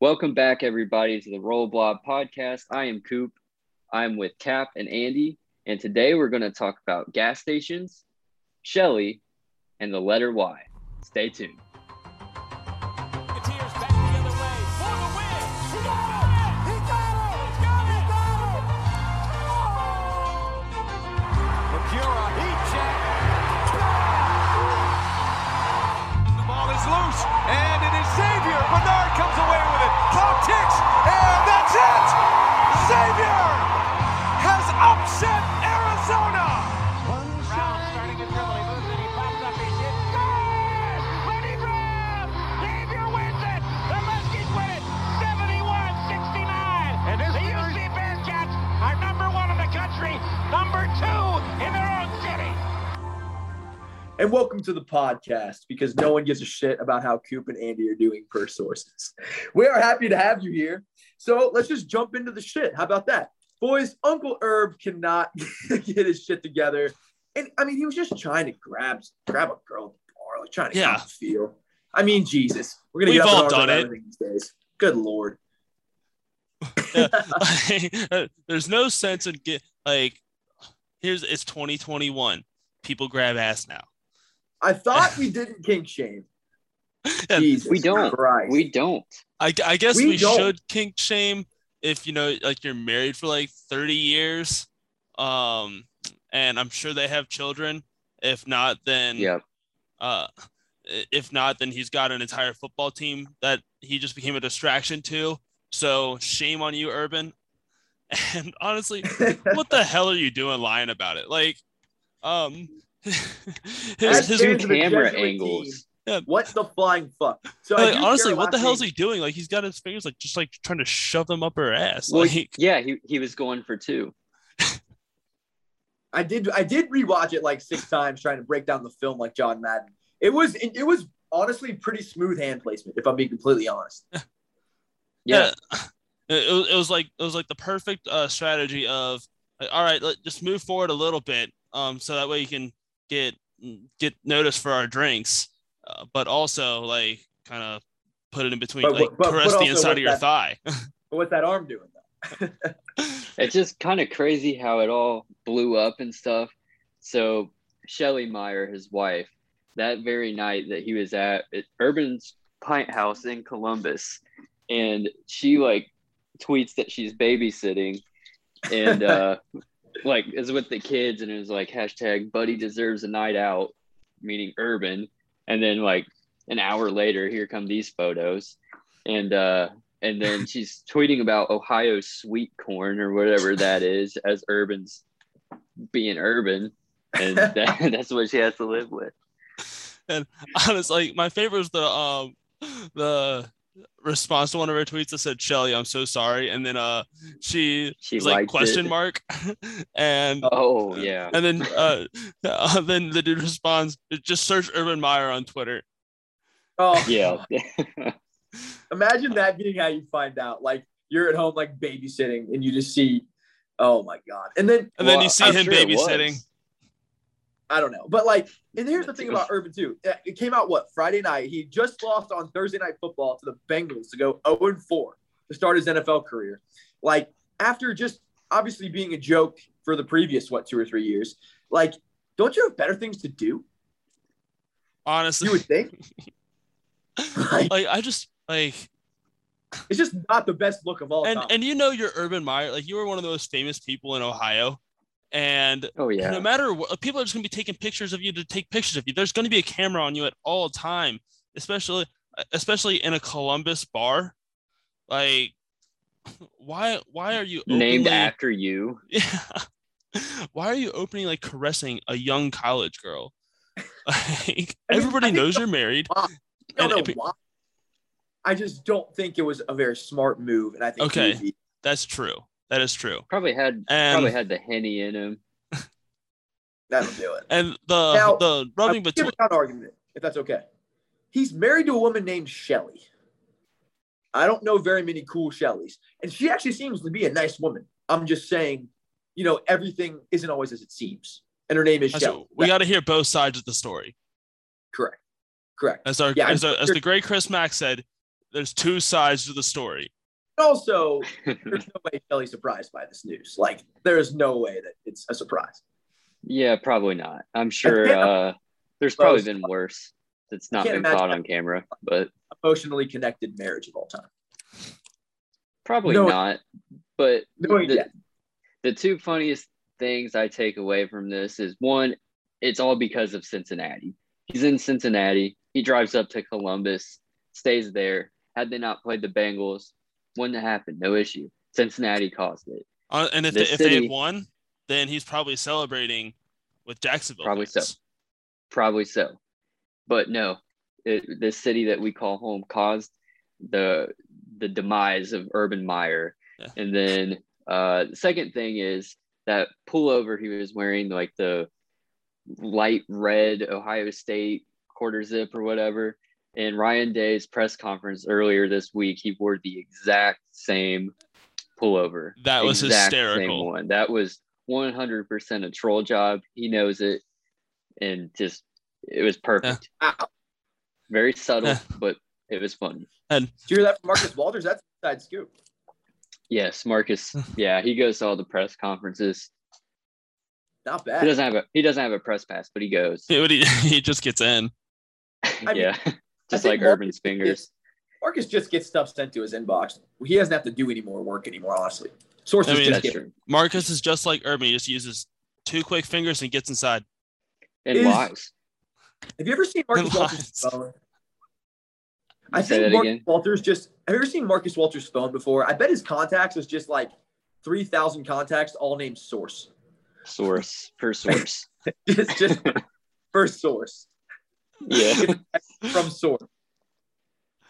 Welcome back, everybody, to the Roll Blob podcast. I am Coop. I'm with Cap and Andy, and today we're going to talk about gas stations, Shelly, and the letter Y. Stay tuned. Podcast because no one gives a shit about how Coop and Andy are doing per sources. We are happy to have you here. So let's just jump into the shit. How about that? Boys, Uncle Herb cannot get his shit together. And I mean, he was just trying to grab grab a girl at the bar, like trying to Yeah. feel. I mean, Jesus. We're gonna We've get all done it. these days. Good lord. There's no sense in get like here's it's 2021. People grab ass now. I thought we didn't kink shame. Yeah, Jesus We don't. Christ. We don't. I, I guess We we, should kink shame if you know like you're married for like 30 years. Um and I'm sure they have children. If not, then yeah. uh if not, then he's got an entire football team that he just became a distraction to. So shame on you, Urban. And honestly, what the hell are you doing lying about it? Like, um, his, his, fair to the camera angles. team. Yeah. What the flying fuck? So like, honestly, what the last hell is he doing? Like, he's got his fingers like just like trying to shove them up her ass. Well, Like, yeah, he, he was going for two. I did I did rewatch it like six times trying to break down the film like John Madden. It was it, it was honestly pretty smooth hand placement if I'm being completely honest. Yeah. It, it was, it was like it was like the perfect uh, strategy of like, all right, let just move forward a little bit, um, so that way you can get get noticed for our drinks, uh, but also like kind of put it in between, But- like but- but caress the inside of your that- thigh. But what's that arm doing though? It's just kind of crazy how it all blew up and stuff. So Shelly Meyer, his wife, that very night that he was at at Urban's Pint House in Columbus, and she like tweets that she's babysitting, and uh, like is with the kids, and it was like hashtag Buddy deserves a night out, meaning Urban, and then like an hour later, here come these photos, and uh, and then she's tweeting about Ohio sweet corn or whatever that is as Urban's being Urban, and that, that's what she has to live with. And honestly, my favorite was the um the response to one of her tweets that said, "Shelly, I'm so sorry," and then uh she, She was like question it. mark, and Oh yeah, and then uh, uh then the dude responds, "Just search Urban Meyer on Twitter." Oh yeah. Imagine that being how you find out. Like you're at home like babysitting and you just see, oh my god. And then And then Well, you see I'm him sure babysitting. I don't know. But like, and here's the thing about Urban too. Uh, It came out what Friday night. He just lost on Thursday night football to the Bengals to go 0 4 to start his NFL career. Like after just obviously being a joke for the previous what two or three years. Like, don't you have better things to do? Honestly, You would think. like, like I just like it's just not the best look of all and time. and you know you're Urban Meyer, like you were one of the most famous people in Ohio, and oh yeah. no matter what, people are just gonna be taking pictures of you to take pictures of you. There's gonna be a camera on you at all time, especially especially in a Columbus bar. Like, why why are you Named after you. Yeah. Why are you opening like caressing a young college girl? Like everybody I think knows you're married. I don't know why. I just don't think it was a very smart move, and I think Okay. would That's true. That is true. Probably had And probably had the henny in him. that'll do it. and the Now, the rubbing I'll give between a counter argument if that's okay. He's married to a woman named Shelly. I don't know very many cool Shellys, and she actually seems to be a nice woman. I'm just saying, you know, everything isn't always as it seems, and her name is That's- Shelly. we got to hear both sides of the story. correct, correct. As our Yeah, as, I'm our, as the great Chris Mack said, there's two sides to the story. Also, there's no way Shelly's surprised by this news. Like, there's no way that it's a surprise. Yeah, probably not. I'm sure uh, there's probably been worse that's not been caught on camera, but Emotionally connected marriage of all time. probably No- not. But Knowing the, yeah. the two funniest things I take away from this is one, it's all because of Cincinnati. He's in Cincinnati. He drives up to Columbus, stays there. Had they not played the Bengals, wouldn't have happened. No issue. Cincinnati caused it. Uh, and if The they, if they had won, then he's probably celebrating with Jacksonville. Probably fans. so. Probably so. But no, it, the city that we call home caused the the demise of Urban Meyer. Yeah. And then uh, the second thing is that pullover he was wearing, like the light red Ohio State quarter zip or whatever. In Ryan Day's press conference earlier this week, he wore the exact same pullover. That was Exact hysterical. Same one. That was 100% a troll job. He knows it. And just, it was perfect. Ow. Very subtle, but it was funny. And Did you hear that from Marcus Walters? That's an inside scoop. Yes, Marcus. Yeah, he goes to all the press conferences. Not bad. He doesn't have a he doesn't have a press pass, but he goes. He, he, he just gets in. I mean, yeah, just think like Urban's fingers. Marcus just gets stuff sent to his inbox. He doesn't have to do any more work anymore, honestly. Sources I mean, just get. Marcus is just like Urban. He just uses two quick fingers and gets inside. And Is- lies. Have you ever seen Marcus Walters' phone? I think Marcus again? Walters just. Have you ever seen Marcus Walters' phone before? I bet his contacts is just like three thousand contacts, all named Source. Source First source. Just, just first source yeah. from Source.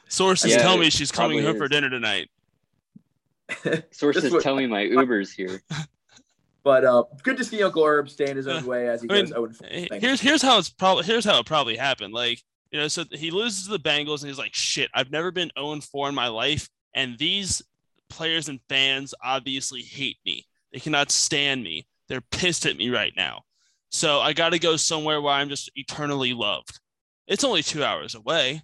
Sources Yeah, tell me she's coming probably home for dinner tonight. Sources This was- tell me my Uber's here. But uh, good to see Uncle Herb stay in his own Uh, way as he I mean, goes 0 and 4. Here's here's how it's probably here's how it probably happened. Like you know, so he loses to the Bengals and he's like, "Shit, I've never been 0 4 in my life, and these players and fans obviously hate me. They cannot stand me. They're pissed at me right now. So I got to go somewhere where I'm just eternally loved. It's only two hours away.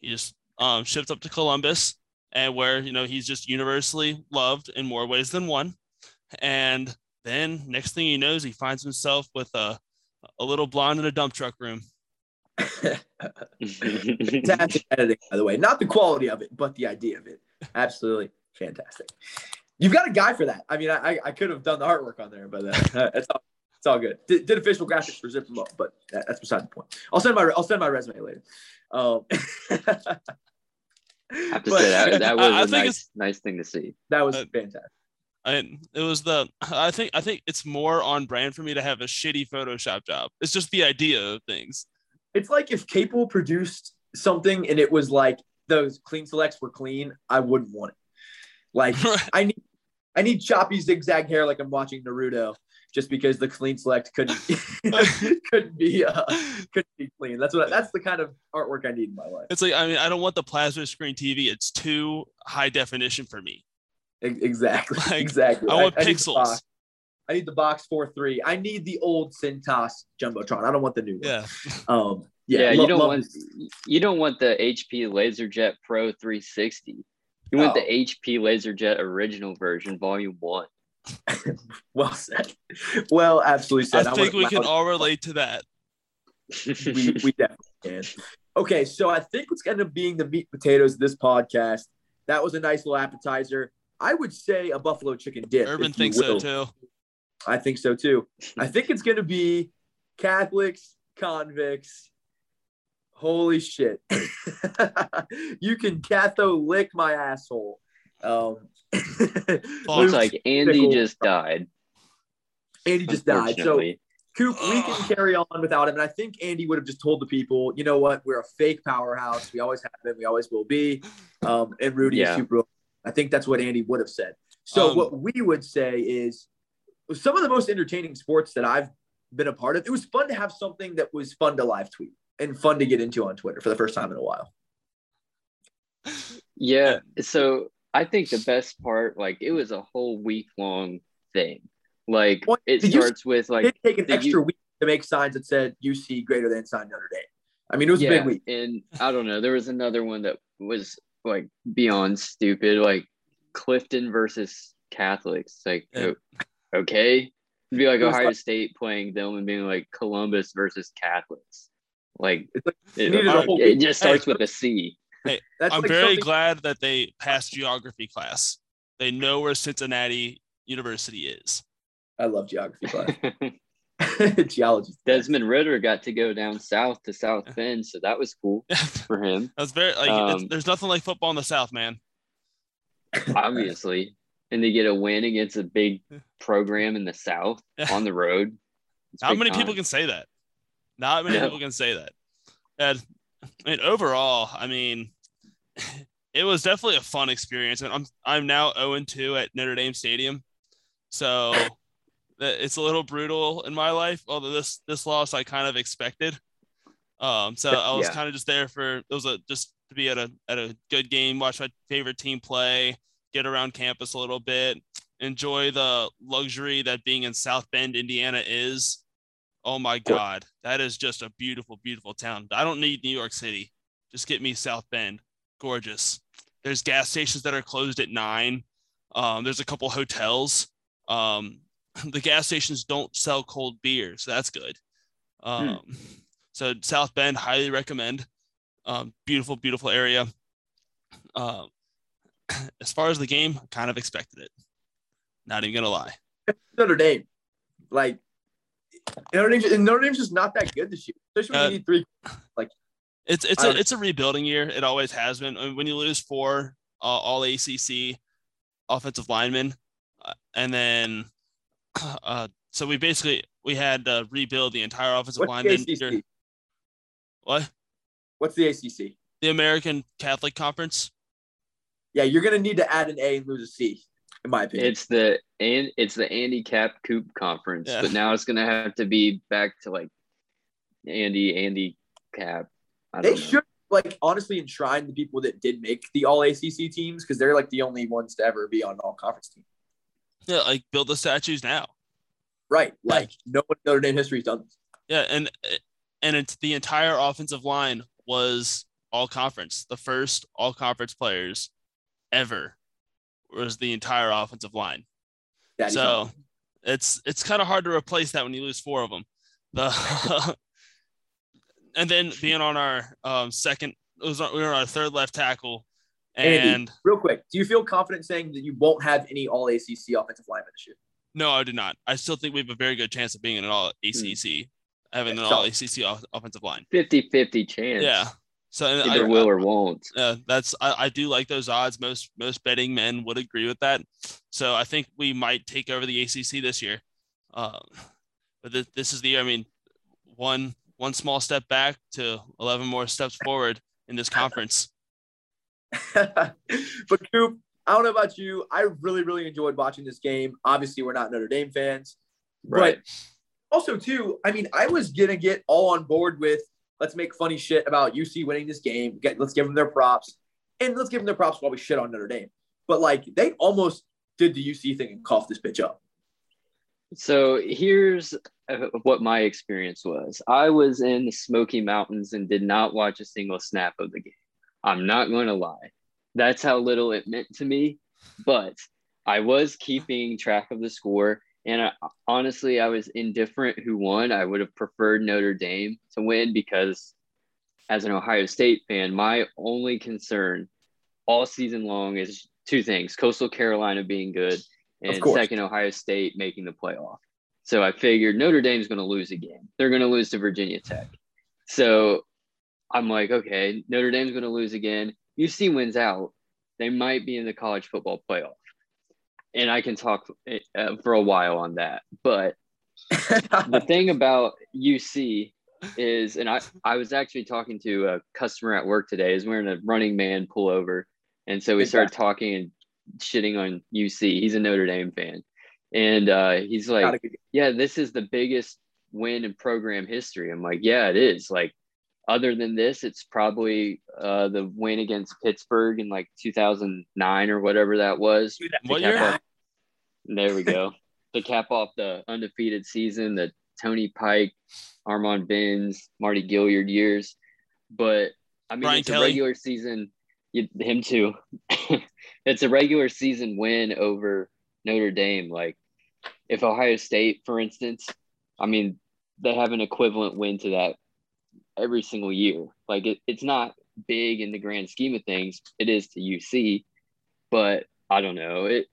He just um, shipped up to Columbus, and where you know he's just universally loved in more ways than one. And then next thing he knows, he finds himself with a a little blonde in a dump truck room. Fantastic editing, by the way. Not the quality of it, but the idea of it. Absolutely fantastic. You've got a guy for that. I mean, I, I could have done the artwork on there, but uh, it's, all, it's all good. Did, did official graphics for Zip 'em Up, but that, that's beside the point. I'll send my I'll send my resume later. Um, I have to but say that that was I- I a think nice nice thing to see. that was Uh, fantastic. I it was the I think I think it's more on brand for me to have a shitty Photoshop job. It's just the idea of things. It's like if Capel produced something and it was like those clean selects were clean, I wouldn't want it. Like I need I need choppy zigzag hair like I'm watching Naruto just because the clean select couldn't couldn't be uh, couldn't be clean. That's what that's the kind of artwork I need in my life. It's like I mean I don't want the plasma screen TV. It's too high definition for me. Exactly. Like, exactly. I want need the pixels. box. I need the box four three. I need the old Cintas jumbotron. I don't want the new one. Yeah. Um. Yeah, Yeah. you don't love want you don't want the HP LaserJet Pro 360. You want No. the HP LaserJet original version, volume one. Well said. Well, absolutely said. I said. think we can all relate to that. we, we definitely can. Okay, so I think what's going to being the meat and potatoes of this podcast. That was a nice little appetizer. I would say a buffalo chicken dip. Urban thinks so too. I think so too. I think it's going to be Catholics, convicts. Holy shit! you can catho lick my asshole. Um. Looks like Andy Pickle. just died. Andy just died. So. Coop, we can carry on without him. And I think Andy would have just told the people, you know what, we're a fake powerhouse. We always have been. We always will be. Um, and Rudy Yeah. is super. I think that's what Andy would have said. So Um, what we would say is some of the most entertaining sports that I've been a part of. It was fun to have something that was fun to live tweet and fun to get into on Twitter for the first time in a while. Yeah. So I think the best part, like it was a whole week long thing. Like Well, it starts with like take an extra week to make signs that said UC greater than sign Notre Dame. I mean, it was a big week. and I don't know. There was another one that was like beyond stupid. Like Clifton versus Catholics. Like Yeah. okay. It'd be like It Ohio like- State playing them and being like Columbus versus Catholics. Like it, uh, it- it just starts with a C. That's I'm like very something- glad that they passed geography class. They know where Cincinnati University is. I love geography class. Geology. Desmond Ridder got to go down south to South Bend, so that was cool for him. That's very like Um, there's nothing like football in the South, man. obviously, and to get a win against a big program in the South on the road. it's Not big many people can say that. Not many No. people can say that. And I mean, overall, I mean, it was definitely a fun experience. And I'm I'm now 0 2 at Notre Dame Stadium, so it's a little brutal in my life. Although this this loss I kind of expected. Um, so I was Yeah. kind of just there for it was a just to be at a at a good game, watch my favorite team play, get around campus a little bit, enjoy the luxury that being in South Bend, Indiana is. Oh my God, that is just a beautiful, beautiful town. I don't need New York City. Just get me South Bend. Gorgeous. There's gas stations that are closed at nine. Um, there's a couple hotels. Um, the gas stations don't sell cold beer, so that's good. Um, So South Bend, highly recommend. Um, beautiful, beautiful area. Um, as far as the game, kind of expected it. Not even gonna lie. Notre Dame. Like Notre Dame's, Notre Dame's just not that good this year. Especially when Uh, you need three. It's it's I a don't- it's a rebuilding year. It always has been. I mean, when you lose four uh, all ACC offensive linemen, uh, and then uh, so we basically we had to rebuild the entire offensive What's line. the ACC? what What's the ACC? the American Catholic Conference? Yeah, you're gonna need to add an A and lose a C, in my opinion. It's the and it's the Andy Cap Coop conference, Yeah. but now it's gonna have to be back to like Andy Andy Cap. I they know. should like honestly enshrine the people that did make the all ACC teams because they're like the only ones to ever be on an all conference team. Yeah, like build the statues now. Right. Like no one in Notre Dame history has done this. Yeah, and and it's the entire offensive line was all conference. The first all conference players ever was the entire offensive line. Daddy so it's it's kind of hard to replace that when you lose four of them. The and then being on our um, second, it was we were on our third left tackle, Andy. and Real quick, do you feel confident saying that you won't have any all ACC offensive linemen this year? no, I did not. I still think we have a very good chance of being in an all ACC, having an Hmm. All ACC off- offensive line. 50-50 chance. Yeah. So Either I, will or won't. uh, that's I, I do like those odds. Most most betting men would agree with that. So I think we might take over the ACC this year. Um, but this, this is the year. I mean, one one small step back to eleven more steps forward in this conference. but Coop, I don't know about you. I really, really enjoyed watching this game. Obviously, we're not Notre Dame fans, Right. but also too. I mean, I was gonna get all on board with let's make funny shit about UC winning this game. Get, let's give them their props, and let's give them their props while we shit on Notre Dame. But like, they almost did the UC thing and coughed this bitch up. So here's uh, what my experience was. I was in the Smoky Mountains and did not watch a single snap of the game. I'm not going to lie. That's how little it meant to me. But I was keeping track of the score. And I, honestly, I was indifferent who won. I would have preferred Notre Dame to win because, as an Ohio State fan, my only concern all season long is two things Coastal Carolina being good and second Ohio State making the playoff. So I figured Notre Dame's going to lose again. They're going to lose to Virginia Tech. So I'm like, okay, Notre Dame's going to lose again. UC wins out. They might be in the college football playoff. And I can talk uh, for a while on that. But the thing about UC is, and I, I was actually talking to a customer at work today, is wearing a running man pullover. And so we started talking and shitting on UC. He's a Notre Dame fan. And uh, he's like, Not a good- yeah, this is the biggest win in program history. I'm like, yeah, it is. Like, other than this, it's probably uh, the win against Pittsburgh in like 2009 or whatever that was. What year? off- there we go. to cap off the undefeated season, the Tony Pike, Armon Binns, Mardy Gilyard years. But I mean, Brian it's Kelly. a regular season. You, him too. it's a regular season win over Notre Dame. Like if Ohio State, for instance, I mean, they have an equivalent win to that every single year. Like it, it's not big in the grand scheme of things. It is to UC, but I don't know. It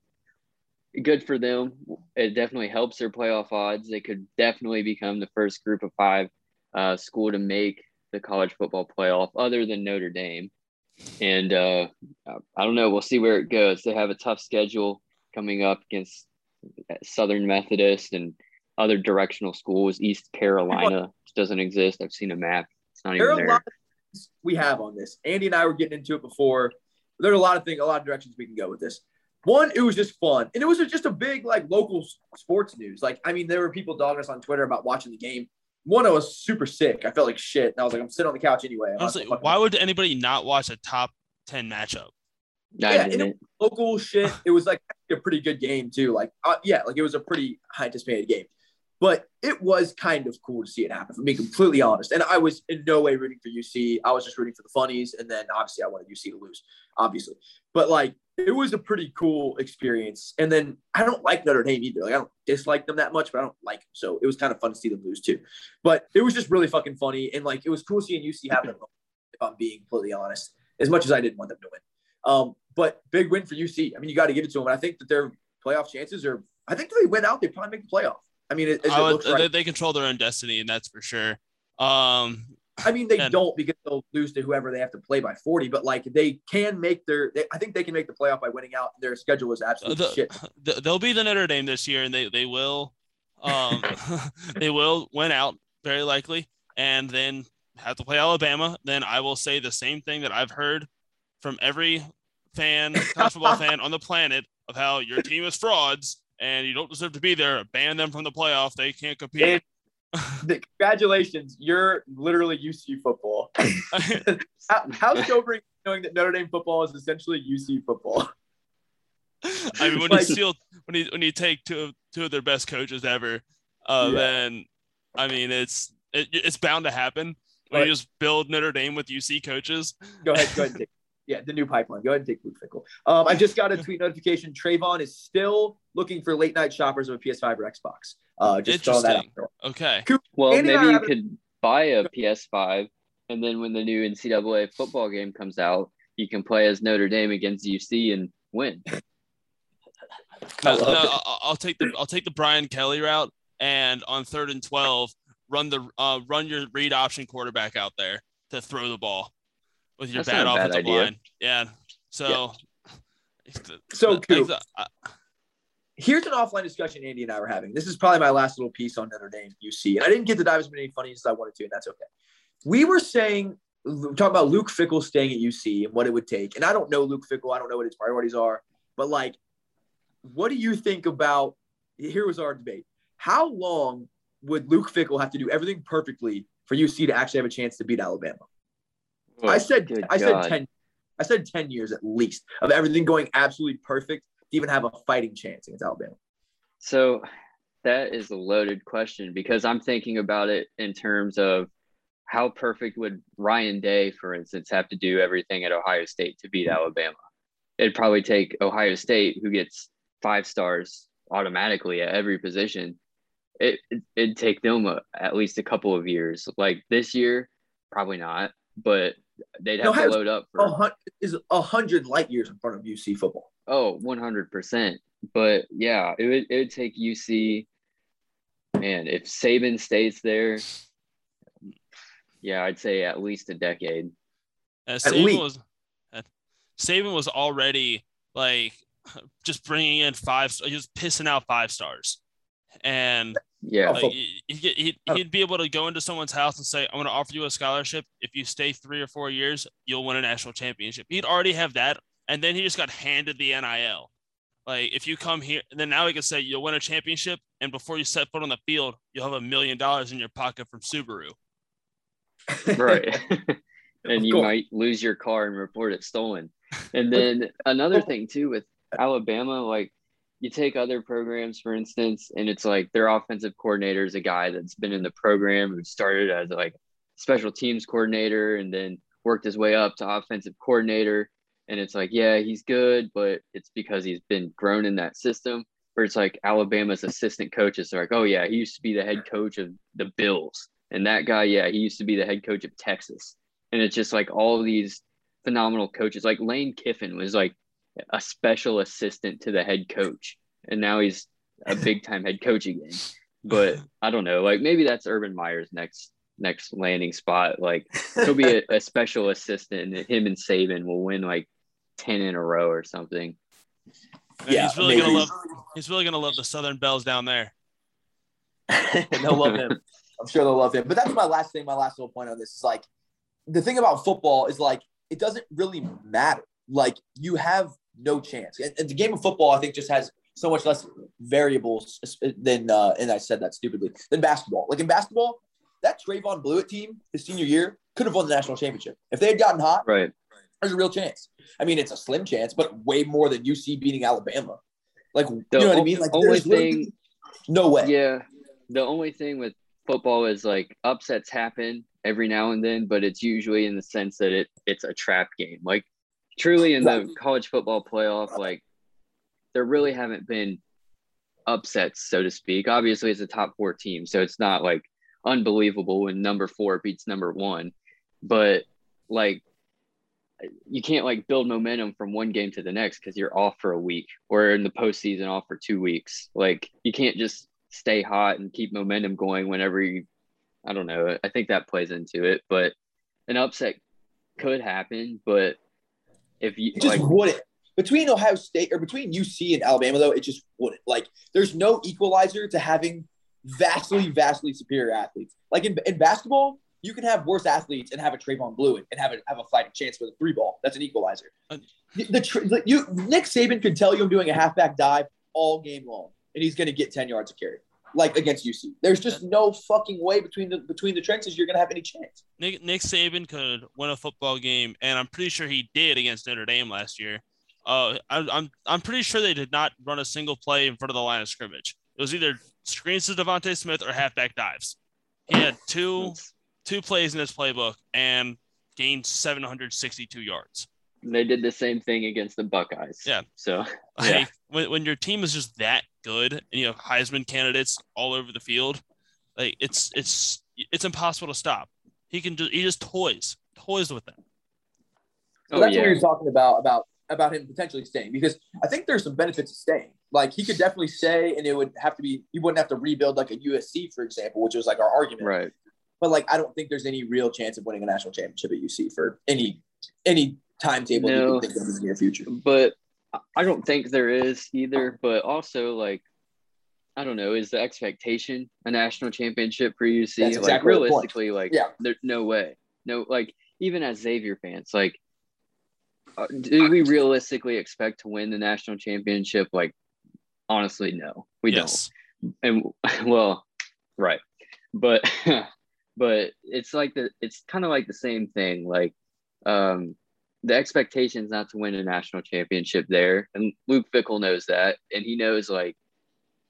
good for them. It definitely helps their playoff odds. They could definitely become the first group of five uh, school to make the college football playoff, other than Notre Dame. And uh, I don't know. We'll see where it goes. They have a tough schedule coming up against Southern Methodist and other directional schools. East Carolina doesn't exist. I've seen a map. It's not even there. we have on this. Andy and I were getting into it before. There are a lot of things, a lot of directions we can go with this. One, it was just fun, and it was just a big like local sports news. Like, I mean, there were people dogging us on Twitter about watching the game. One, I was super sick. I felt like shit, and I was like, I'm sitting on the couch anyway. Honestly, not fucking- why would anybody not watch a top 10 matchup? I Yeah, and didn't. local shit. It was like a pretty good game too. Like, uh, yeah, like it was a pretty high anticipated game, but it was kind of cool to see it happen. For being completely honest, and I was in no way rooting for UC. I was just rooting for the funnies, and then obviously I wanted UC to lose, obviously. But like, it was a pretty cool experience. And then I don't like Notre Dame either. Like, I don't dislike them that much, but I don't like them. So it was kind of fun to see them lose too. But it was just really fucking funny, and like, it was cool seeing UC moment. If I'm being completely honest, as much as I didn't want them to win. Um, but big win for UC. I mean, you got to give it to them. And I think that their playoff chances are. I think if they win out, they probably make the playoff. I mean, it I would, looks right. they, they control their own destiny, and that's for sure. Um, I mean, they and- don't because they'll lose to whoever they have to play by 40. But like, they can make their. They, I think they can make the playoff by winning out. Their schedule is absolutely The- shit. th- they'll be the Notre Dame this year, and they they will, um, they will win out very likely, and then have to play Alabama. Then I will say the same thing that I've heard from every fan, college football fan on the planet of how your team is frauds and you don't deserve to be there. Ban them from the playoff. They can't compete. Congratulations, you're literally UC football. how, how sobering knowing that Notre Dame football is essentially UC football. I mean, when Like- you steal, when you when you take two of two of their best coaches ever, uh, Yeah. then I mean, it's it, it's bound to happen. When you just build Notre Dame with UC coaches, Go ahead, go ahead. Yeah, the new pipeline. Go ahead and take Luke Fickell. Um, I just got a tweet notification. Trayvon is still looking for late night shoppers of a PS5 or Xbox. Uh, just throwing that out there. okay. Well, Andy maybe you haven't- could buy a PS5, and then when the new NCAA football game comes out, you can play as Notre Dame against UC and win. No, no. I'll, I'll take the I'll take the Brian Kelly route, and on third and twelve, run the uh, run your read option quarterback out there to throw the ball with your That's bad bad offensive idea. line. Yeah. So. So, like Coop, the- here's an offline discussion Andy and I were having. This is probably my last little piece on Notre Dame UC, and I didn't get to dive as many funnies as I wanted to, and that's okay. We were saying, talking about Luke Fickell staying at UC and what it would take, and I don't know Luke Fickell. I don't know what his priorities are, but like, what do you think about? Here was our debate. How long would Luke Fickell have to do everything perfectly for UC to actually have a chance to beat Alabama? Oh, I said, I said ten. I said ten years at least of everything going absolutely perfect to even have a fighting chance against Alabama. So that is a loaded question because I'm thinking about it in terms of how perfect would Ryan Day, for instance, have to do everything at Ohio State to beat Alabama? It'd probably take Ohio State, who gets five stars automatically at every position. It, it it'd take them a, at least a couple of years. Like this year, probably not, but they'd No, have to load up for hun- is a hundred light years in front of UC football. Oh, 100%. But yeah, it would, it would take UC. Man, if Saban stays there, yeah, I'd say at least a decade. Uh, At Saban least. was uh, Saban was already like just bringing in five. He was pissing out five stars, and Yeah. like, he, he, he'd, he'd be able to go into someone's house and say, "I'm going to offer you a scholarship. If you stay three or four years, you'll win a national championship." He'd already have that, and then he just got handed the NIL. Like if you come here, and then now he can say you'll win a championship, and before you set foot on the field, you'll have a million dollars in your pocket from Subaru. right. and you might lose your car and report it stolen. And then another thing too with Alabama, like you take other programs, for instance, and it's like their offensive coordinator is a guy that's been in the program who started as like special teams coordinator and then worked his way up to offensive coordinator. and it's like, yeah, he's good, but it's because he's been grown in that system. Or it's like Alabama's assistant coaches are like, oh yeah, he used to be the head coach of the Bills, and that guy, yeah, he used to be the head coach of Texas, and it's just like all these phenomenal coaches. Like Lane Kiffin was like a special assistant to the head coach, and now he's a big time head coach again. But I don't know, like maybe that's Urban Meyer's next next landing spot. Like he'll be a, a special assistant, and him and Saban will win like ten in a row or something. And Yeah, he's really maybe. gonna love. He's really gonna love the Southern Belles down there. they'll love him. I'm sure they'll love him. But that's my last thing. My last little point on this is like the thing about football is like it doesn't really matter. Like you have no chance. And, and the game of football, I think, just has so much less variables than uh, and I said that stupidly than basketball. Like in basketball, that Trevon Bluiett team his senior year could have won the national championship if they had gotten hot. Right. There's a real chance. I mean, it's a slim chance, but way more than UC beating Alabama. Like The you know what I mean? Like only thing no way. Yeah. The only thing with football is like upsets happen every now and then, but it's usually in the sense that it it's a trap game. Like truly in the college football playoff, like there really haven't been upsets, so to speak. Obviously, it's a top four team, so it's not like unbelievable when number four beats number one, but like you can't like build momentum from one game to the next because you're off for a week or in the postseason off for two weeks. Like you can't just stay hot and keep momentum going whenever you I don't know. I think that plays into it, but an upset could happen, but if you It just like wouldn't. Between Ohio State or between UC and Alabama, though, it just wouldn't. Like, there's no equalizer to having vastly, vastly superior athletes. Like in, in basketball, you can have worse athletes and have a Trevon Bluiett and have a have a fighting chance with a three ball. That's an equalizer. Uh, The, the, the- you Nick Saban could tell you I'm doing a halfback dive all game long, and he's going to get ten yards of carry, like against UC. There's just no fucking way between the between the trenches you're going to have any chance. Nick Nick Saban could win a football game, and I'm pretty sure he did against Notre Dame last year. Uh, I, I'm I'm pretty sure they did not run a single play in front of the line of scrimmage. It was either screens to DeVonta Smith or halfback dives. He had two two plays in his playbook and gained 762 yards. They did the same thing against the Buckeyes. Yeah. So Like Yeah. when, when your team is just that good and you have Heisman candidates all over the field, like it's it's it's impossible to stop. He can just he just toys toys with them. So oh that's yeah. what you're talking about about about him potentially staying because I think there's some benefits of staying. Like he could definitely stay, and it would have to be he wouldn't have to rebuild like a USC, for example, which was like our argument. Right. But like I don't think there's any real chance of winning a national championship at UC for any any timetable you No. can think of in the near future. but I- I don't think there is either. But also, like, I don't know, is the expectation a national championship for UC? That's like, exactly the point. realistically, like, Yeah. there's no way. No, like, even as Xavier fans, like, uh, do we realistically expect to win the national championship? Like, honestly, no, we yes. don't. And well, right, but but it's like the it's kind of like the same thing. Like, um, the expectation is not to win a national championship there, and Luke Fickell knows that, and he knows like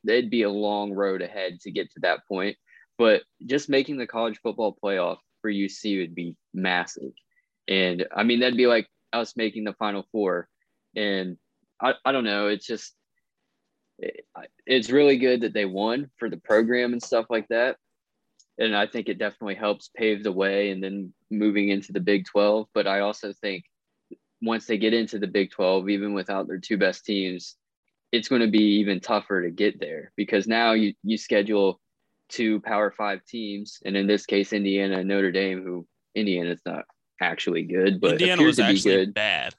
there'd be a long road ahead to get to that point. But just making the college football playoff for UC would be massive, and I mean that'd be like us making the Final Four, and I I don't know, it's just it- it's really good that they won for the program and stuff like that. And I think it definitely helps pave the way and then moving into the Big 12. But I also think once they get into the Big 12, even without their two best teams, it's going to be even tougher to get there because now you, you schedule two Power Five teams. And in this case, Indiana and Notre Dame, who Indiana's not actually good, but Indiana appears was to be actually good. bad.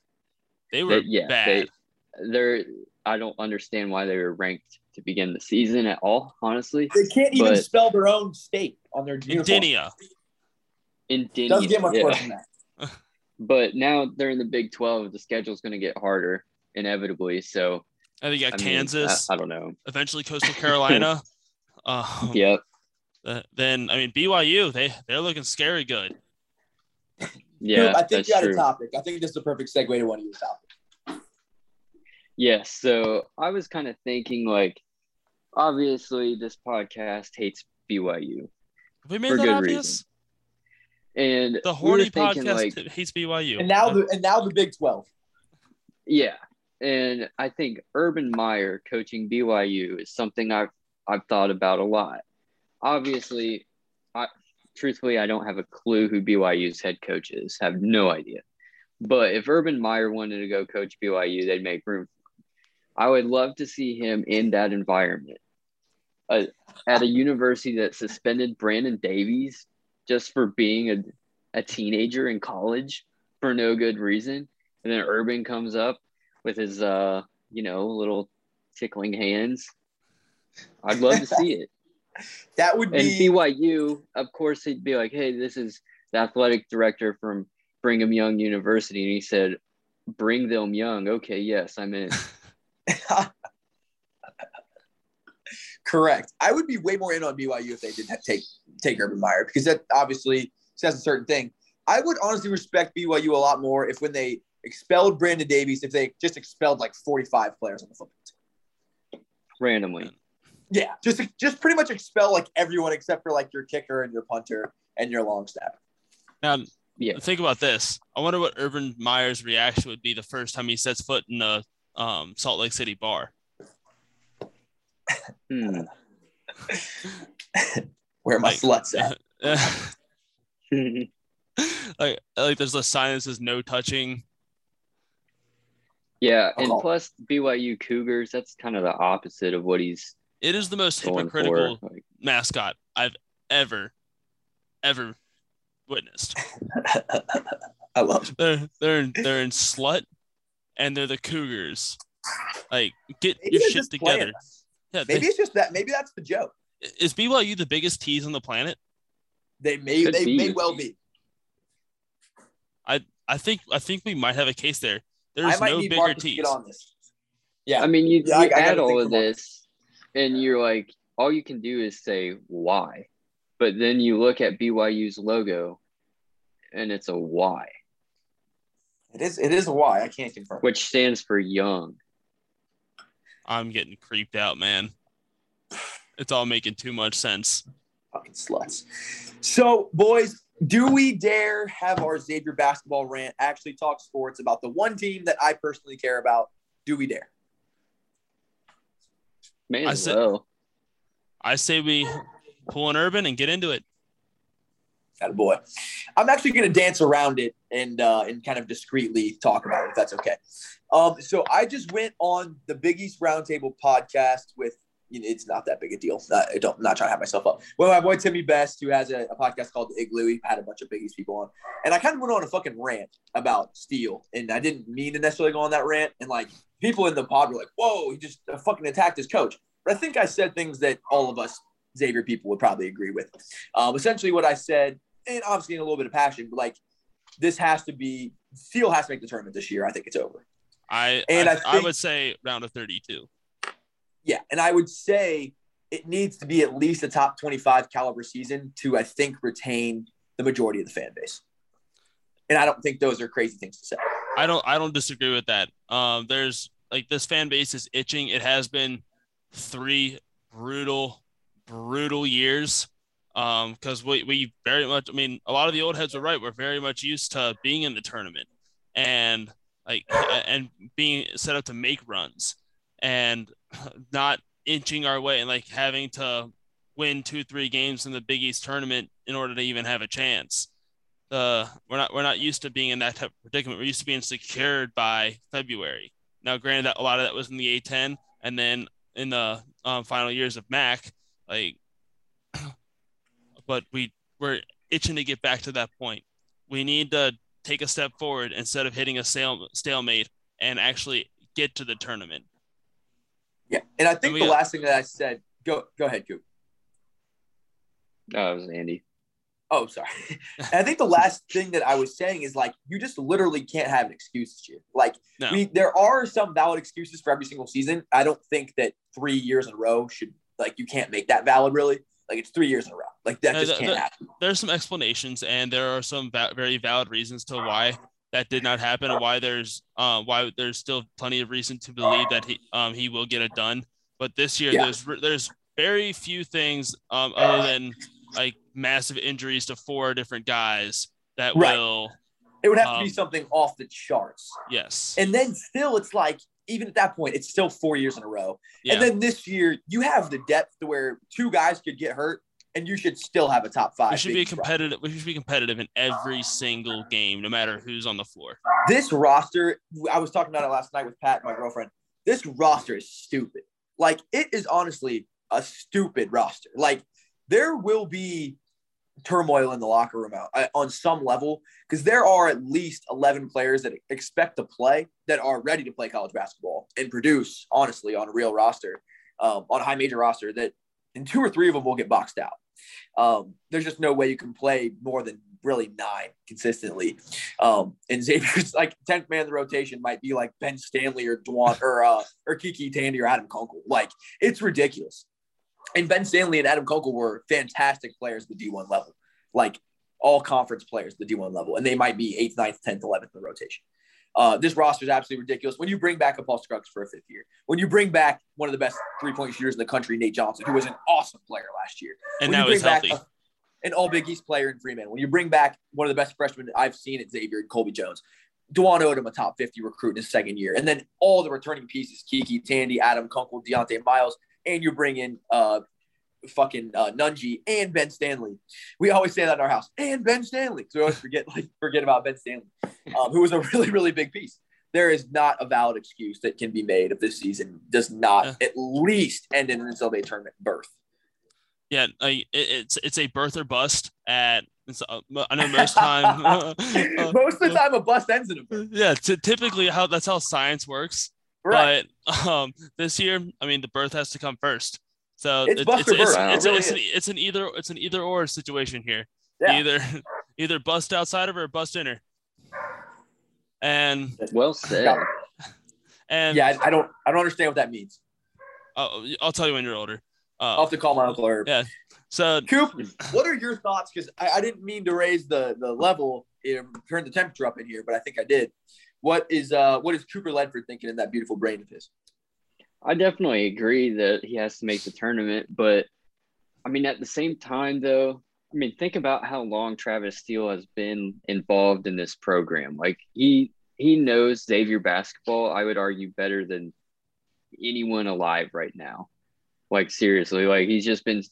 They were They- yeah, bad. they- They're, I don't understand why they were ranked to begin the season at all, honestly. They can't even spell their own state on their. Indiana. Indiana. Doesn't get much yeah. worse than that. But now they're in the Big 12. The schedule's going to get harder inevitably. So, I think you got I mean, Kansas, I, I don't know. eventually Coastal Carolina. uh, Yep. uh, then I mean BYU, they they're looking scary good. Yeah. Coop, I think you had true. a topic. I think this is a perfect segue to one of your topics. Yes. So I was kind of thinking like, obviously, this podcast hates BYU. Have we made For that good obvious? reason. And The we were horny thinking, podcast like, hates BYU. And now the and now the Big Twelve. Yeah, and I think Urban Meyer coaching BYU is something I've I've thought about a lot. Obviously, I truthfully I don't have a clue who BYU's head coach is. Have no idea. But if Urban Meyer wanted to go coach BYU, they'd make room. For him. I would love to see him in that environment. Uh, at a university that suspended Brandon Davies just for being a, a teenager in college for no good reason. And then Urban comes up with his, uh, you know, little tickling hands. I'd love to see it. That would be. And BYU, of course, he'd be like, hey, this is the athletic director from Brigham Young University. And he said, bring them young. Okay, yes, I'm in. correct. I would be way more in on BYU if they did not take take Urban Meyer because that obviously says a certain thing. I would honestly respect BYU a lot more if when they expelled Brandon Davies, if they just expelled like 45 players on the football team. randomly. Yeah, just just pretty much expel like everyone except for like your kicker and your punter and your long snapper. Now, Yeah. think about this. I wonder what Urban Meyer's reaction would be the first time he sets foot in a um, Salt Lake City bar. Hmm. Where my Like- sluts at? like, like there's a sign that says no touching. yeah, and Oh. plus BYU Cougars, that's kind of the opposite of what he's It is the most hypocritical for. Like, mascot I've ever, ever witnessed. I love. They're they're in, they're in slut, and they're the Cougars. Like, get Maybe your shit just playing together. us. Yeah, Maybe they- it's just that. Maybe that's the joke. is BYU the biggest tease on the planet? They may Could they be. may well be. I I think I think we might have a case there. There's no need bigger Marcus to tease. get on this. Yeah, I mean, you, Yeah, you I gotta add all of about this, and you're like, all you can do is say why, but then you look at BYU's logo, and it's a Y, it is. It is a why. I can't confirm. which stands for young. I'm getting creeped out, man. It's all making too much sense. Fucking sluts. So, boys, do we dare have our Xavier basketball rant actually talk sports about the one team that I personally care about? Do we dare? Man, I said- well, I say we pull an urban and get into it. A boy. I'm actually going to dance around it and uh, and kind of discreetly talk about it, if that's okay. Um, so I just went on the Big East Roundtable podcast with. You know, it's not that big a deal. Uh, I don't, I'm not trying to have myself up. Well, my boy Timmy Best, who has a, a podcast called The Igloo, he had a bunch of Big East people on, and I kind of went on a fucking rant about Steele, and I didn't mean to necessarily go on that rant. And like people in the pod were like, "Whoa, he just fucking attacked his coach." But I think I said things that all of us Xavier people would probably agree with. Um, essentially, what I said, and obviously in a little bit of passion, but like this has to be Steele has to make the tournament this year. I think it's over. I And I, I I would say round of 32. Yeah, and I would say it needs to be at least a top twenty-five caliber season to I think retain the majority of the fan base. And I don't think those are crazy things to say. I don't I don't disagree with that. Um, there's like this fan base is itching. It has been three brutal, brutal years. Um, because we we very much. I mean, a lot of the old heads were right. We're very much used to being in the tournament and like and being set up to make runs and not inching our way and like having to win two three games in the Big East tournament in order to even have a chance uh, we're not we're not used to being in that type of predicament. We're used to being secured by February. Now, granted, that a lot of that was in the A10, and then in the um, final years of Mack, like, but we we're itching to get back to that point. We need to take a step forward instead of hitting a stale, stalemate and actually get to the tournament. Yeah, and I think we the got- uh, last thing that I said. Go go ahead, Coop. oh, it was Andy. Oh, sorry. And I think the last thing that I was saying is like you just literally can't have an excuse this year. Like No. we there are some valid excuses for every single season. I don't think that three years in a row should like you can't make that valid really. Like it's three years in a row. Like that Uh, just the- can't happen. there's some explanations and there are some va- very valid reasons to why that did not happen and why there's uh, why there's still plenty of reason to believe that he um, he will get it done. But this year Yeah. there's there's very few things um, other than like massive injuries to four different guys that Right. will It would have to be Um, something off the charts. Yes. And then still, it's like, even at that point, it's still four years in a row. yeah. And then this year, you have the depth to where two guys could get hurt and you should still have a top five. we should be roster. competitive. We should be competitive in every single game, no matter who's on the floor. This roster, I was talking about it last night with Pat, my girlfriend. This roster is stupid. Like, it is honestly a stupid roster. Like, there will be turmoil in the locker room out, uh, on some level because there are at least 11 players that expect to play that are ready to play college basketball and produce honestly on a real roster um, on a high major roster that in two or three of them will get boxed out. Um, there's just no way you can play more than really nine consistently. Um, and Xavier's like 10th man in the rotation might be like Ben Stanley or Dwon or uh, or KyKy Tandy or Adam Kunkel. Like it's ridiculous and Ben Stanley and Adam Kunkel were fantastic players at the D1 level, like all conference players at the D1 level, and they might be eighth, ninth, tenth, eleventh in the rotation. Uh, this roster is absolutely ridiculous. When you bring back a Paul Scruggs for a fifth year, when you bring back one of the best three point shooters in the country, Nate Johnson, who was an awesome player last year, And when you now bring he's back healthy. a- an All Big East player in Freeman, when you bring back one of the best freshmen I've seen at Xavier and Colby Jones, Dwon Odom, a top 50 recruit in his second year, and then all the returning pieces, KyKy, Tandy, Adam Kunkel, Dieonte Miles, and you bring in uh, fucking uh, Nunge and Ben Stanley. We always say that in our house, and Ben Stanley. So we always forget like forget about Ben Stanley, um, who was a really really big piece. There is not a valid excuse that can be made if this season does not Yeah. at least end in an NCAA tournament berth. Yeah, I, it's it's a birth or bust at. It's, uh, I know most time. uh, Most of the time, a bust ends in a berth. yeah, t- typically how that's how science works. Right. But um, this year, I mean, the birth has to come first. So It's it- bust or it's, birth. It's, really an, it's an either it's an either or situation here. Yeah. Either either bust outside of her or bust in her. And Well said. And Yeah, I, I don't I don't understand what that means. I'll, I'll tell you when you're older. I'll Uh, have to call my uncle Herb. Yeah. so Coop, what are your thoughts? Because I, I didn't mean to raise the the level, turn the temperature up in here, but I think I did. What is uh what is Cooper Ledford thinking in that beautiful brain of his? I definitely agree that he has to make the tournament, but I mean, at the same time, though, I mean, think about how long Travis Steele has been involved in this program. Like he he knows Xavier basketball. I would argue better than anyone alive right now. Like seriously, like he's just been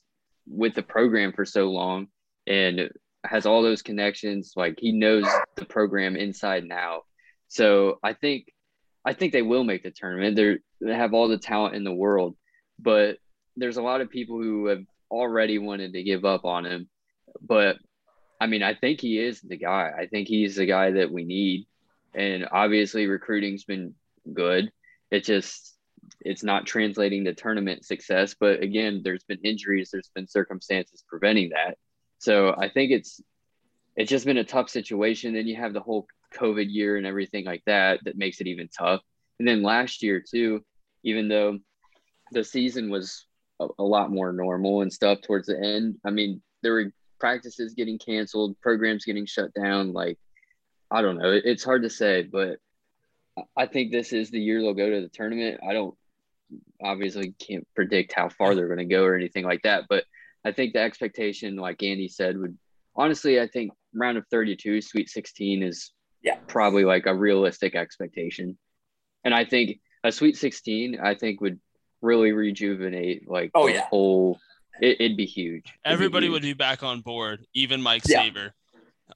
with the program for so long and has all those connections. Like he knows the program inside and out. So I think I think they will make the tournament. They're, they have all the talent in the world, but there's a lot of people who have already wanted to give up on him. But I mean, I think he is the guy. I think he's the guy that we need. And obviously, recruiting's been good. It just it's not translating to tournament success. But again, there's been injuries. There's been circumstances preventing that. So I think it's it's just been a tough situation. Then you have the whole COVID year and everything like that that makes it even tough. And then last year too, even though the season was a, a lot more normal and stuff towards the end, I mean, there were practices getting canceled, programs getting shut down. Like, I don't know. It, it's hard to say, but I think this is the year they'll go to the tournament. I don't obviously can't predict how far they're going to go or anything like that, but I think the expectation, like Andy said, would honestly, I think round of 32, Sweet 16 is Yeah. probably like a realistic expectation. And I think a Sweet 16, I think would really rejuvenate like Oh, the yeah. whole. It, it'd be huge. It'd be everybody huge. would be back on board, even Mike Yeah. Saber.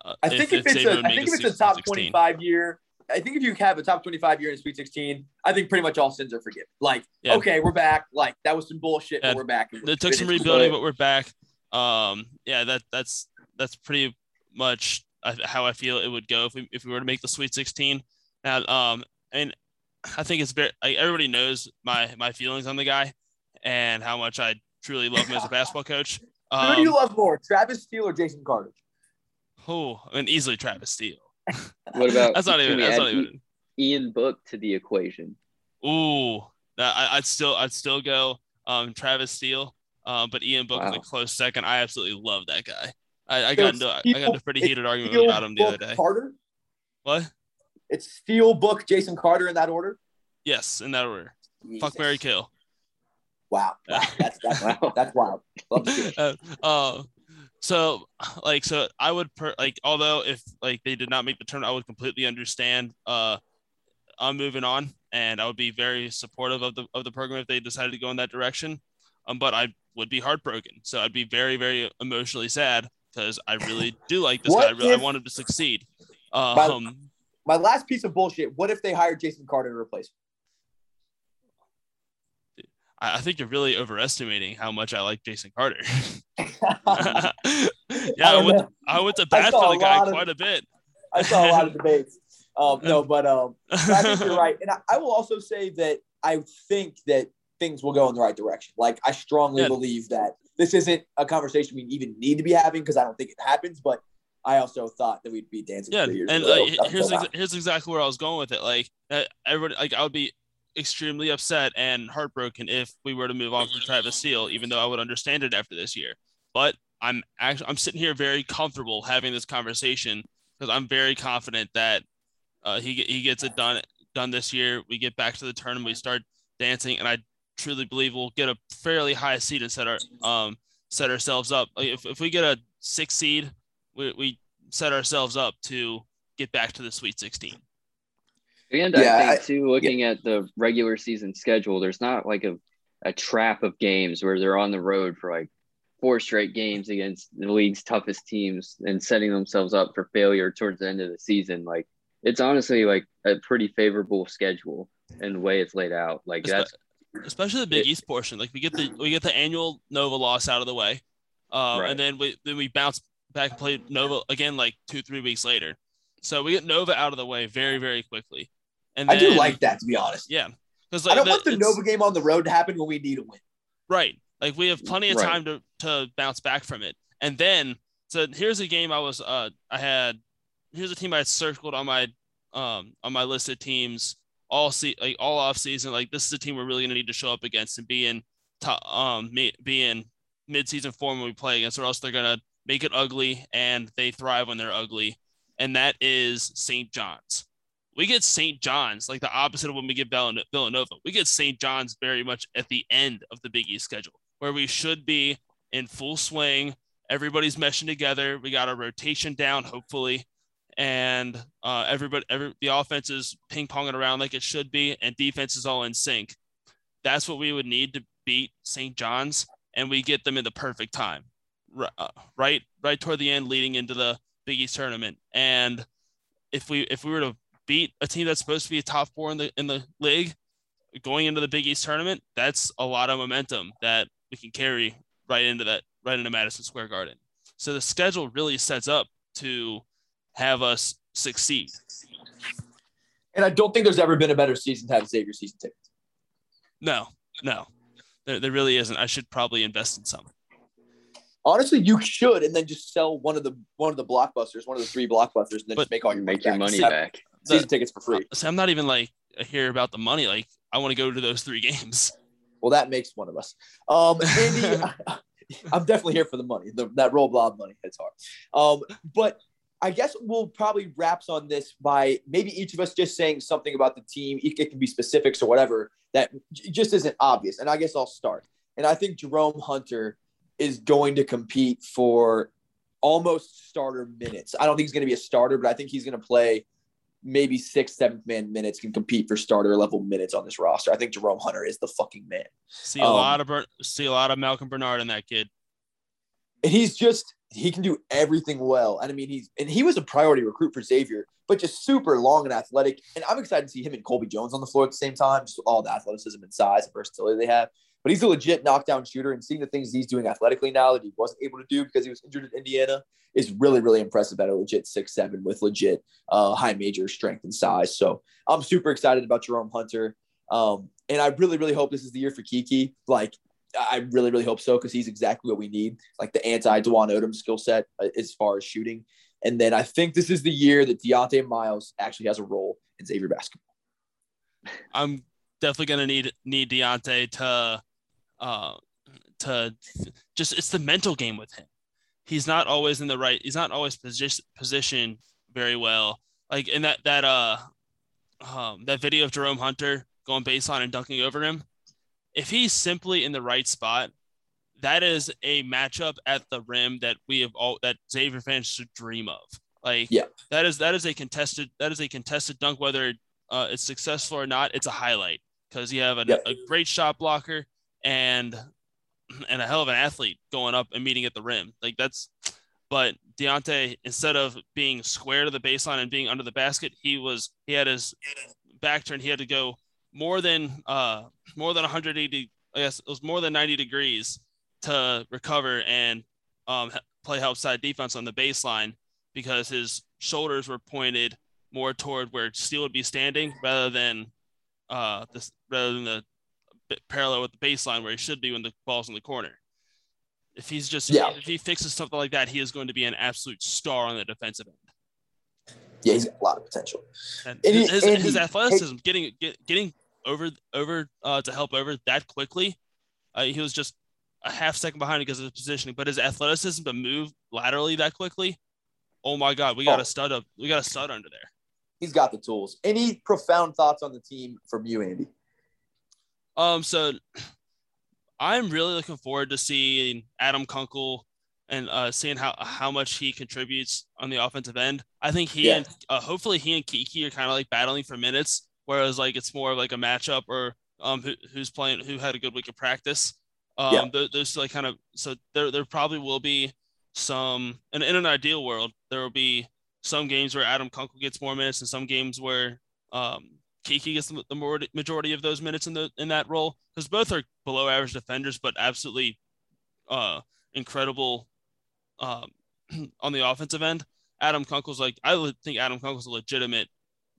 Uh, I think if, it's Saber a, would I make think if it's a top 16. 25 year, I think if you have a top 25 year in Sweet 16, I think pretty much all sins are forgiven. Like, Yeah. okay, we're back. Like that was some bullshit, Yeah. but we're back. It took some rebuilding, but we're back. Um, yeah, that that's that's pretty much how I feel it would go if we if we were to make the Sweet 16. Now, um, and I think it's very like, everybody knows my my feelings on the guy and how much I truly love him as a basketball coach. Who do you Um, love more, Travis Steele or Jason Carter? oh, and easily Travis Steele. What about That's not even. That's not even. Ian Book to the equation? Ooh, I, I'd still I'd still go um Travis Steele, um, but Ian Book is Wow. a close second. I absolutely love that guy. I, I got into I got into a pretty heated argument about him the other day. Carter. What? It's Steele, Book, Jason Carter in that order. Yes, in that order. Fuck Mary Kill. Wow, wow. that's that's Wow. that's wild. Love to see it. Uh, uh, So like so I would per, like although if like they did not make the turn, I would completely understand uh I'm moving on and I would be very supportive of the of the program if they decided to go in that direction. Um, but I would be heartbroken. So I'd be very, very emotionally sad because I really do like this guy. I really I want him to succeed. Um, My last piece of bullshit. What if they hired Jason Carter to replace I, I think you're really overestimating how much I like Jason Carter. yeah, I I, went. I went to bat for a the guy of- quite a bit. I saw a lot of debates. Um, no, but um, I think you're right, and I, I will also say that I think that things will go in the right direction. Like I strongly Yeah. believe that this isn't a conversation we even need to be having because I don't think it happens. But I also thought that we'd be dancing Yeah, years and until here's ex- here's exactly where I was going with it. Like everybody, like I would be extremely upset and heartbroken if we were to move on from Travis Steele, even though I would understand it after this year. But I'm actually I'm sitting here very comfortable having this conversation because I'm very confident that uh, he he gets it done done this year. We get back to the tournament, we start dancing, and I truly believe we'll get a fairly high seed and set our um set ourselves up. If if we get a six seed, we we set ourselves up to get back to the Sweet 16. And Yeah, I think I- too, looking at the regular season schedule, there's not like a, a trap of games where they're on the road for like four straight games against the league's toughest teams and setting themselves up for failure towards the end of the season. Like it's honestly like a pretty favorable schedule and the way it's laid out. Like that's especially the Big East portion. Like we get the we get the annual Nova loss out of the way, uh, Right. and then we then we bounce back and play Nova again like two three weeks later. So we get Nova out of the way very very quickly. And I do like that to be honest. yeah, because I don't want the Nova game on the road to happen when we need a win. Right. Like we have plenty of Right. time to, to bounce back from it. And then so here's a game I was uh I had here's a team I had circled on my um on my list of teams all see like all off season. Like this is a team we're really gonna need to show up against and be in top um be in mid season form when we play against, or else they're gonna make it ugly and they thrive when they're ugly. And that is St. John's. We get St. John's like the opposite of when we get Villan- Villanova. We get St. John's very much at the end of the Big East schedule, where we should be in full swing. Everybody's meshing together. We got our rotation down, hopefully, and uh, everybody, every the offense is ping ponging around like it should be, and defense is all in sync. That's what we would need to beat St. John's, and we get them in the perfect time, uh, right, right toward the end, leading into the Big East tournament. And if we if we were to beat a team that's supposed to be a top four in the in the league going into the Big East tournament, that's a lot of momentum that we can carry right into that right into Madison Square Garden. So the schedule really sets up to have us succeed. And I don't think there's ever been a better season to have Xavier season tickets. No, no, there, there really isn't. I should probably invest in some. Honestly, you should, and then just sell one of the one of the blockbusters, one of the three blockbusters, and then But- just make all your make your money Have back. Season tickets for free. So I'm not even like here about the money. Like I want to go to those three games. Well, that makes one of us. Um, Andy, I'm definitely here for the money. The, that roll blob money hits hard. Um, but I guess we'll probably wraps on this by maybe each of us just saying something about the team. It, it can be specifics or whatever that j- just isn't obvious. And I guess I'll start. And I think Jerome Hunter is going to compete for almost starter minutes. I don't think he's going to be a starter, but I think he's going to play maybe sixth, seventh man minutes, can compete for starter level minutes on this roster. I think Jerome Hunter is the fucking man. See a Um, lot of see a lot of Malcolm Bernard in that kid. and he's just he can do everything well. And I mean, he's and he was a priority recruit for Xavier, but just super long and athletic. And I'm excited to see him and Colby Jones on the floor at the same time. Just all the athleticism and size and versatility they have. But he's a legit knockdown shooter, and seeing the things he's doing athletically now that he wasn't able to do because he was injured in Indiana is really, really impressive at a legit six seven with legit uh, high major strength and size. So I'm super excited about Jerome Hunter. Um, and I really, really hope this is the year for KyKy. Like I really, really hope so because he's exactly what we need, like the anti Dwon Odom skill set uh, as far as shooting. And then I think this is the year that Dieonte Miles actually has a role in Xavier basketball. I'm definitely gonna need need Dieonte to uh to just it's the mental game with him. He's not always in the right. He's not always position positioned very well. Like in that that uh um that video of Jerome Hunter going baseline and dunking over him. If he's simply in the right spot, that is a matchup at the rim that we have all that Xavier fans should dream of. Like Yeah. that is that is a contested that is a contested dunk whether uh, it's successful or not. It's a highlight because you have a, Yep. a great shot blocker and and a hell of an athlete going up and meeting at the rim. Like that's but Dieonte instead of being square to the baseline and being under the basket, he was he had his back turn. He had to go more than uh more than 180 I guess it was more than 90 degrees to recover and um play help side defense on the baseline because his shoulders were pointed more toward where Steele would be standing rather than uh this rather than the parallel with the baseline where he should be when the ball's in the corner. If he's just Yeah. if he fixes something like that, he is going to be an absolute star on the defensive end. Yeah, he's got a lot of potential. And And he- his, and his he- athleticism, getting get, getting over over uh, to help over that quickly, uh, he was just a half second behind because of his positioning. But his athleticism to move laterally that quickly, oh my God, we got Oh. a stud up, we got a stud under there. He's got the tools. Any profound thoughts on the team from you, Andy? Um, so I'm really looking forward to seeing Adam Kunkel and uh, seeing how how much he contributes on the offensive end. I think he Yeah. and uh, hopefully he and KyKy are kind of like battling for minutes, whereas like it's more of like a matchup or um who, who's playing who had a good week of practice. Um, Yeah. tho- those like kind of so there there probably will be some and in an ideal world there will be some games where Adam Kunkel gets more minutes and some games where um KyKy gets the, the more, majority of those minutes in the in that role because both are below average defenders, but absolutely uh, incredible um, on the offensive end. Adam Kunkel's like I think Adam Kunkel's a legitimate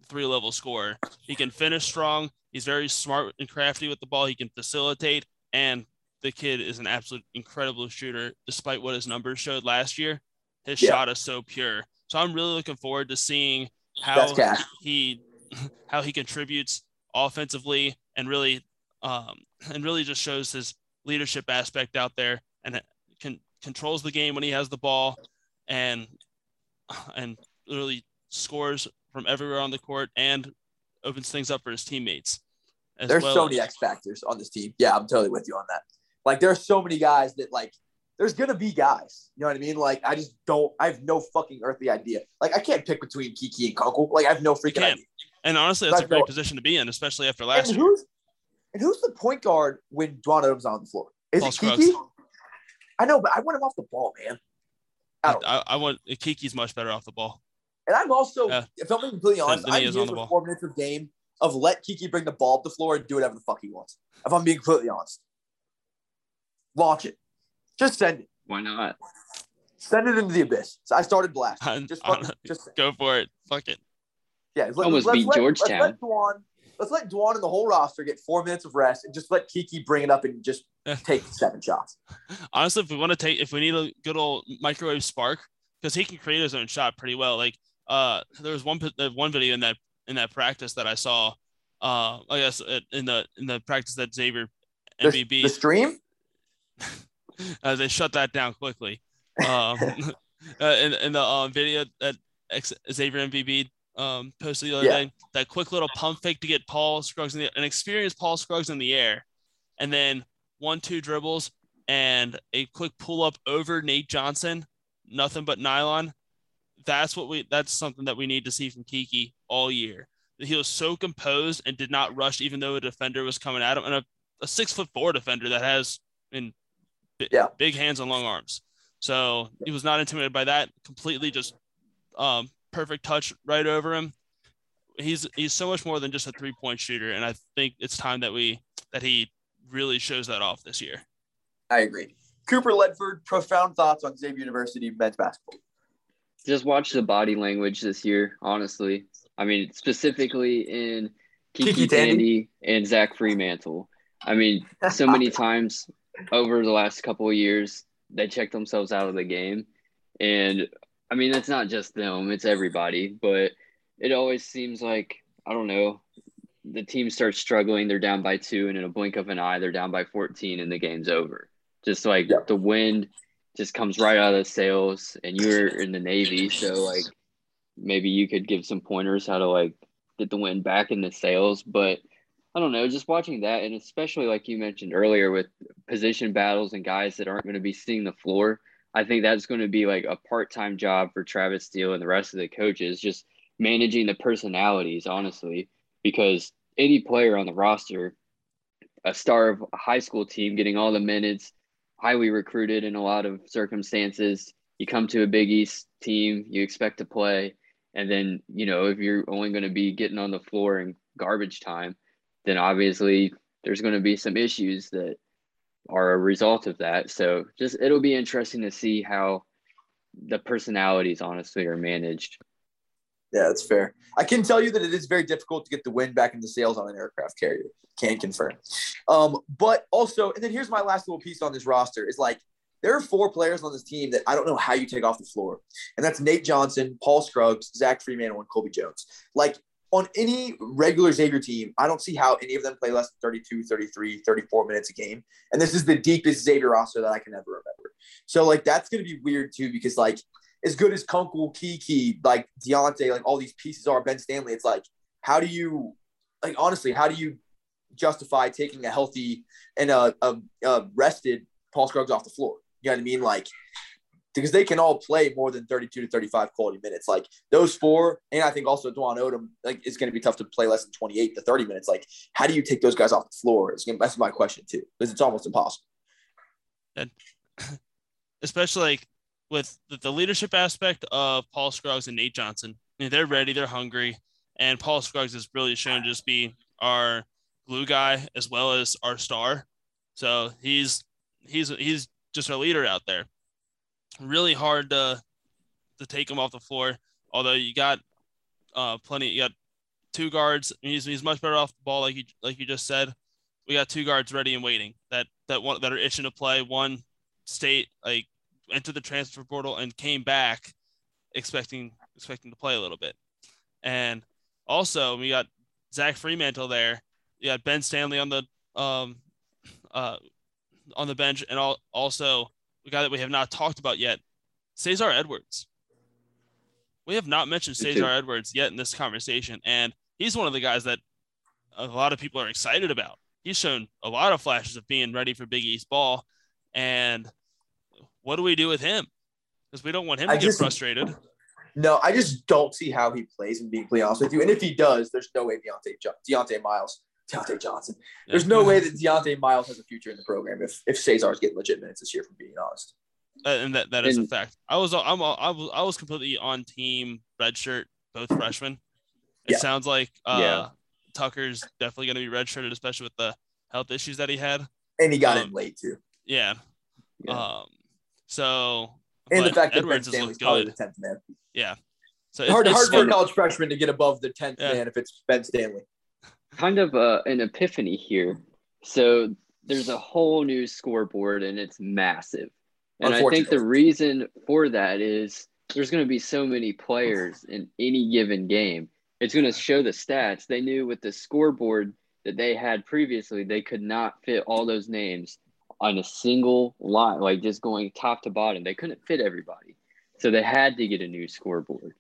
three level scorer. He can finish strong. He's very smart and crafty with the ball. He can facilitate, and the kid is an absolute incredible shooter. Despite what his numbers showed last year, his Yeah. shot is so pure. So I'm really looking forward to seeing how he how he contributes offensively and really um, and really just shows his leadership aspect out there and can controls the game when he has the ball and and really scores from everywhere on the court and opens things up for his teammates. As There's well so many X factors on this team. Yeah, I'm totally with you on that. Like, there's so many guys that like. There's gonna be guys. You know what I mean? Like, I just don't. I have no fucking earthly idea. Like, I can't pick between KyKy and Kunkel. Like, I have no freaking idea. and honestly, that's a great position to be in, especially after last And year. who's and who's the point guard when Dwon Odom is on the floor? Is Paul it KyKy? Scruggs. I know, but I want him off the ball, man. I. I, I want KyKy's much better off the ball. And I'm also, Yeah. if I'm being completely honest, than I'm is here for four minutes of game of let KyKy bring the ball up the floor and do whatever the fuck he wants. If I'm being completely honest, launch it, just send it, Why not? send it into the abyss. So I started blasting. I'm- Just I'm- fucking, just Go for it. Fuck it. yeah. Let, Almost let's beat let, Georgetown. Let's let Dwon, let's let Dwon and the whole roster get four minutes of rest and just let KyKy bring it up and just take seven shots. honestly, if we want to take, if we need a good old microwave spark, because he can create his own shot pretty well. Like, uh, there was one one video in that in that practice that I saw. Uh, I guess uh, in the in the practice that Xavier The, MBB the stream. uh, they shut that down quickly. Um, uh, in, in the um, video that ex- Xavier MBB um, posted the other Yeah. day, that quick little pump fake to get Paul Scruggs in the an experienced Paul Scruggs in the air, and then one two dribbles and a quick pull up over Nate Johnson, nothing but nylon. That's what we. That's something that we need to see from KyKy all year. He was so composed and did not rush, even though a defender was coming at him, and a, a six foot four defender that has in bi- Yeah. big hands and long arms. So he was not intimidated by that. Completely just um, perfect touch right over him. He's he's so much more than just a three point shooter, and I think it's time that we that he really shows that off this year. I agree. Cooper Ledford, profound thoughts on Xavier University men's basketball. Just watch the body language this year, honestly. I mean, specifically in KyKy, KyKy Tandy. And Zach Freemantle. I mean, so many times over the last couple of years, they check themselves out of the game. And I mean, that's not just them, it's everybody. But it always seems like, I don't know, the team starts struggling. They're down by two, and in a blink of an eye, they're down by 14, and the game's over. Just like Yeah. the wind just comes right out of sails and you're in the Navy. So, like, maybe you could give some pointers how to like get the wind back in the sails. But I don't know, just watching that, and especially like you mentioned earlier with position battles and guys that aren't going to be seeing the floor, I think that's going to be like a part time job for Travis Steele and the rest of the coaches, just managing the personalities, honestly, because any player on the roster, a star of a high school team, getting all the minutes, highly recruited in a lot of circumstances, you come to a Big East team, you expect to play. And then, you know, if you're only going to be getting on the floor in garbage time, then obviously there's going to be some issues that are a result of that. So just it'll be interesting to see how the personalities honestly are managed. Yeah, that's fair. I can tell you that it is very difficult to get the wind back into sails on an aircraft carrier. Can confirm. Um, but also, and then here's my last little piece on this roster is like there are four players on this team that I don't know how you take off the floor. And that's Nate Johnson, Paul Scruggs, Zach Freemantle, and Colby Jones. Like on any regular Xavier team, I don't see how any of them play less than 32, 33, 34 minutes a game. And this is the deepest Xavier roster that I can ever remember. So, like, that's going to be weird too, because, like, as good as Kunkel, KyKy, like Dieonte, like all these pieces are, Ben Stanley, it's like, how do you, like, honestly, how do you justify taking a healthy and a, a, a rested Paul Scruggs off the floor? You know what I mean? Like, because they can all play more than 32 to 35 quality minutes. Like those four, and I think also Dwon Odom, like it's going to be tough to play less than 28 to 30 minutes. Like, how do you take those guys off the floor? It's gonna, that's my question too, because it's almost impossible. And especially like with the, leadership aspect of Paul Scruggs and Nate Johnson, they're ready, they're hungry, and Paul Scruggs has really shown to just be our glue guy as well as our star. So he's he's he's just a leader out there really hard to to take him off the floor. Although you got uh, plenty, you got two guards. He's, he's much better off the ball, like you like you just said. We got two guards ready and waiting that that one that are itching to play. One state like entered the transfer portal and came back expecting expecting to play a little bit. And also we got Zach Freemantle there. You got Ben Stanley on the um uh on the bench and all, also a guy that we have not talked about yet, Cesar Edwards. We have not mentioned Cesar Edwards yet in this conversation, and he's one of the guys that a lot of people are excited about. He's shown a lot of flashes of being ready for Big East ball, and what do we do with him? Because we don't want him to I get just, frustrated. No, I just don't see how he plays. And being honest with you, and if he does, there's no way Dieonte Dieonte Miles Dieonte Johnson. There's no way that Dieonte Miles has a future in the program if if Cesar's getting legit minutes this year. From being honest, uh, and that that is and, a fact. I was I'm I was I was completely on team redshirt both freshmen. It yeah. sounds like uh, yeah. Tucker's definitely going to be redshirted, especially with the health issues that he had. And he got um, in late too. Yeah. yeah. Um. So. And the fact Edwards that Ben Stanley's probably the tenth man. Yeah. So hard, hard for a college freshman to get above the tenth yeah. man if it's Ben Stanley kind of uh, an epiphany here. So there's a whole new scoreboard and it's massive. And I think the reason for that is there's going to be so many players in any given game. It's going to show the stats. They knew with the scoreboard that they had previously, they could not fit all those names on a single line, like just going top to bottom. They couldn't fit everybody. So they had to get a new scoreboard.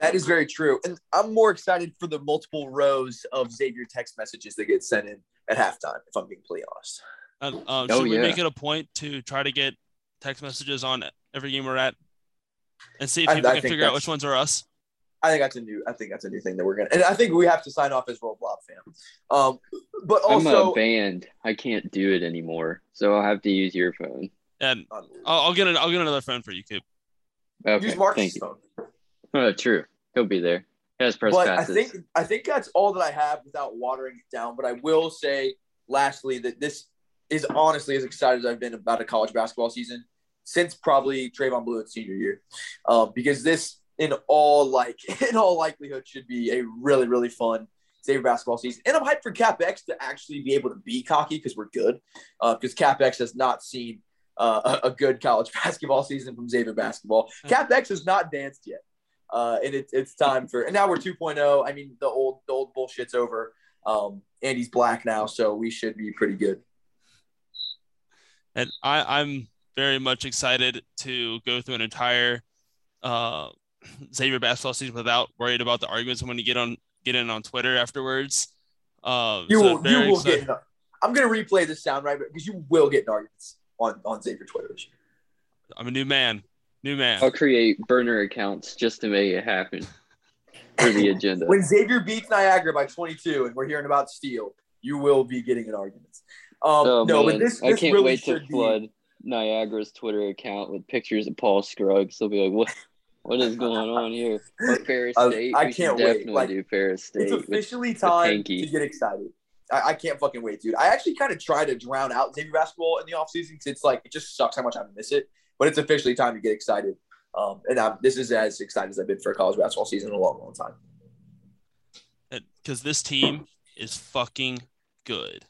That is very true. And I'm more excited for the multiple rows of Xavier text messages that get sent in at halftime, if I'm being completely honest. Um, um, oh, should we make it a point to try to get text messages on every game we're at and see if people I, I can figure out which ones are us? I think that's a new. I think that's a new thing that we're gonna. And I think we have to sign off as Roll Blob fam. Um, but also I'm banned. I can't do it anymore, so I'll have to use your phone. And I'll, I'll get an, I'll get another phone for you, Coop. Okay, use Marcus' phone. Oh, true. He'll be there. He has press but passes. I think I think that's all that I have without watering it down. But I will say, lastly, that this is honestly as excited as I've been about a college basketball season since probably Trevon Bluiett's senior year, um, because this, in all like in all likelihood, should be a really really fun Xavier basketball season. And I'm hyped for CapX to actually be able to be cocky because we're good, because uh, CapX has not seen uh, a, a, good college basketball season from Xavier basketball. CapX has not danced yet. Uh, and it's it's time for and now we're 2.0. I mean the old the old bullshit's over. Um, Andy's black now, so we should be pretty good. And I, I'm very much excited to go through an entire uh, Xavier basketball season without worried about the arguments when you get on get in on Twitter afterwards. Um, You so will. You will excited. get. An, I'm gonna replay this sound right because you will get arguments on on Xavier Twitter this year. I'm a new man. New man. I'll create burner accounts just to make it happen for the agenda. When Xavier beats Niagara by 22, and we're hearing about Steele, you will be getting an argument. Um, Oh, no, man. but this, I this can't really wait to should be. flood Niagara's Twitter account with pictures of Paul Scruggs. They'll be like, "What? What is going on here?" Or Ferris State. I We can't wait. Definitely Like, do Ferris State. It's officially time to get excited. I, I can't fucking wait, dude. I actually kind of try to drown out Xavier basketball in the offseason because it's like it just sucks how much I miss it. But it's officially time to get excited. Um, and I'm, this is as excited as I've been for a college basketball season in a long, long time. Because this team is fucking good.